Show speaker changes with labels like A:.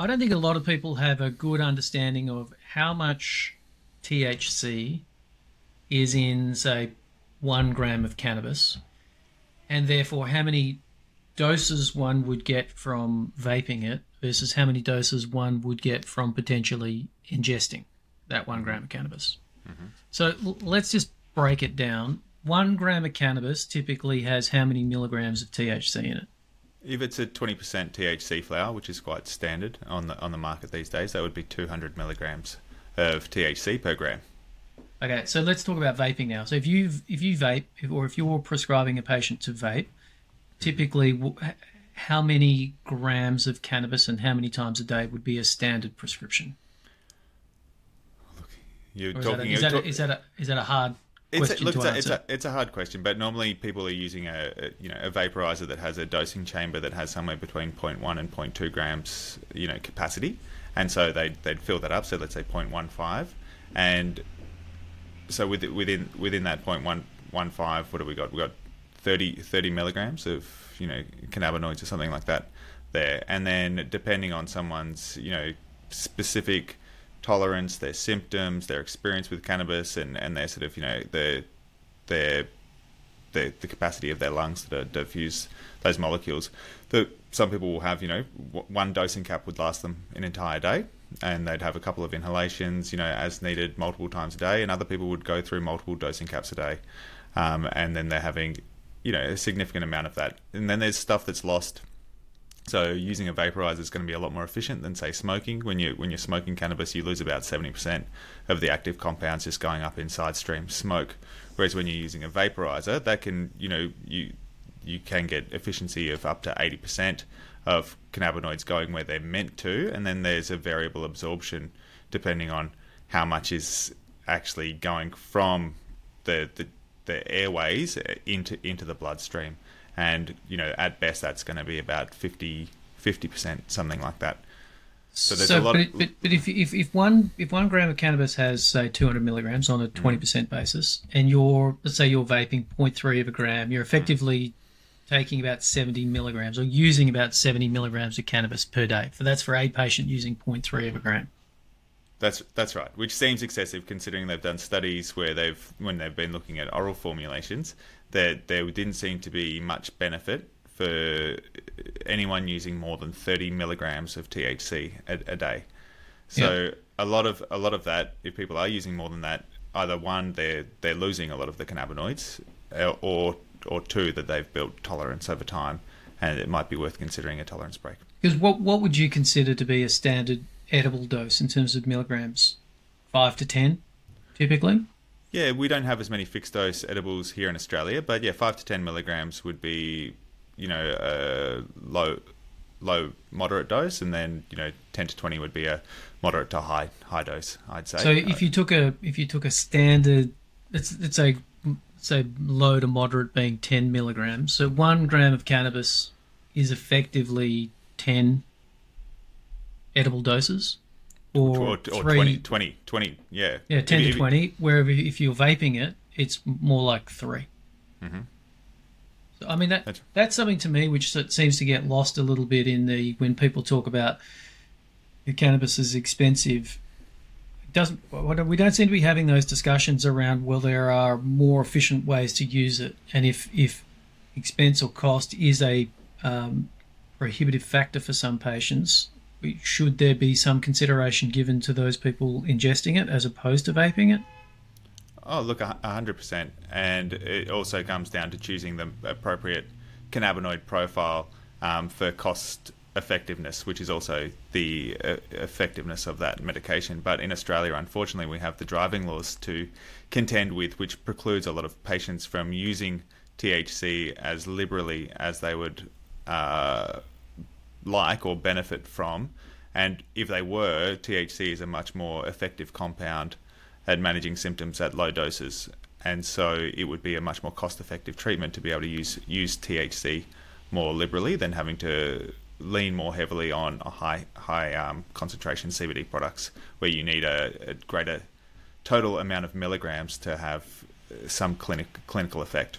A: I don't think a lot of people have a good understanding of how much THC is in, say, one gram of cannabis, and therefore how many doses one would get from vaping it versus how many doses one would get from potentially ingesting that one gram of cannabis. Mm-hmm. So l- let's just break it down. One gram of cannabis typically has how many milligrams of THC in it?
B: If it's a 20% THC flower, which is quite standard on the on the market these days, that would be 200 milligrams of THC per gram.
A: Okay, so let's talk about vaping now. So if you if you vape, or if you're prescribing a patient to vape, typically how many grams of cannabis and how many times a day would be a standard prescription?
B: You're
A: is, that
B: talking.
A: is, that a, is that a is that a hard
B: It's a, look, it's, a, it's, a, it's a hard question, but normally people are using a, a you know a vaporizer that has a dosing chamber that has somewhere between 0.1 and 0.2 grams you know capacity, and so they they'd fill that up. So let's say 0.15, and so with, within within that 0.115, what have we got? We got 30, 30 milligrams of you know cannabinoids or something like that there, and then depending on someone's you know specific tolerance, their symptoms, their experience with cannabis, and, and their sort of you know their their the, the capacity of their lungs to diffuse those molecules. That some people will have, you know, one dosing cap would last them an entire day, and they'd have a couple of inhalations, you know, as needed multiple times a day, and other people would go through multiple dosing caps a day, um, and then they're having, you know, a significant amount of that. And then there's stuff that's lost. So using a vaporizer is going to be a lot more efficient than say smoking. When you when you're smoking cannabis, you lose about seventy percent of the active compounds just going up in sidestream smoke. Whereas when you're using a vaporizer, that can you know you you can get efficiency of up to eighty percent of cannabinoids going where they're meant to, and then there's a variable absorption depending on how much is actually going from the the, the airways into into the bloodstream and you know at best that's going to be about 50 percent something like that
A: So,
B: there's a lot
A: but,
B: of-
A: but, but if, if, if one if one gram of cannabis has say 200 milligrams on a
B: Mm.
A: 20 percent basis, and you're let's say you're vaping 0.3 of a gram, you're effectively taking about 70 milligrams or using about 70 milligrams of cannabis per day. For that's for a patient using 0.3 of a gram.
B: That's that's right, which seems excessive considering they've done studies where they've when they've been looking at oral formulations that there didn't seem to be much benefit for anyone using more than 30 milligrams of THC a, a day. So a lot of a lot of that, if people are using more than that, either one they're they're losing a lot of the cannabinoids, uh, or or two that they've built tolerance over time, and it might be worth considering a tolerance break.
A: Because what what would you consider to be a standard edible dose in terms of milligrams? Five to ten, typically.
B: Yeah, we don't have as many fixed dose edibles here in Australia, but yeah, five to ten milligrams would be, you know, a low, low, moderate dose, and then you know, ten to twenty would be a moderate to high, high dose. I'd say.
A: So if you took a if you took a standard, let's let's say say low to moderate being ten milligrams. So one gram of cannabis is effectively ten edible doses, or,
B: or, or
A: three,
B: 20, 20, 20, yeah,
A: yeah, ten
B: If-
A: to twenty. Where if- if you're vaping it, it's more like 3
B: Mhm.
A: So, I mean that
B: That's-
A: that's something to me which seems to get lost a little bit in the when people talk about the cannabis is expensive. It doesn't we don't seem to be having those discussions around well there are more efficient ways to use it and if if expense or cost is a um, prohibitive factor for some patients we- should there be some consideration given to those people ingesting it as opposed to vaping it
B: Oh, look, a a hundred percent, and it also comes down to choosing the appropriate cannabinoid profile um, for cost effectiveness, which is also the uh, effectiveness of that medication. But in Australia, unfortunately, we have the driving laws to contend with, which precludes a lot of patients from using THC as liberally as they would uh, like or benefit from. And if they were, THC is a much more effective compound at managing symptoms at low doses. And so it would be a much more cost effective treatment to be able to use, use THC more liberally than having to lean more heavily on a high, high um, concentration CBD products where you need a, a greater total amount of milligrams to have uh, some clinic, clinical effect.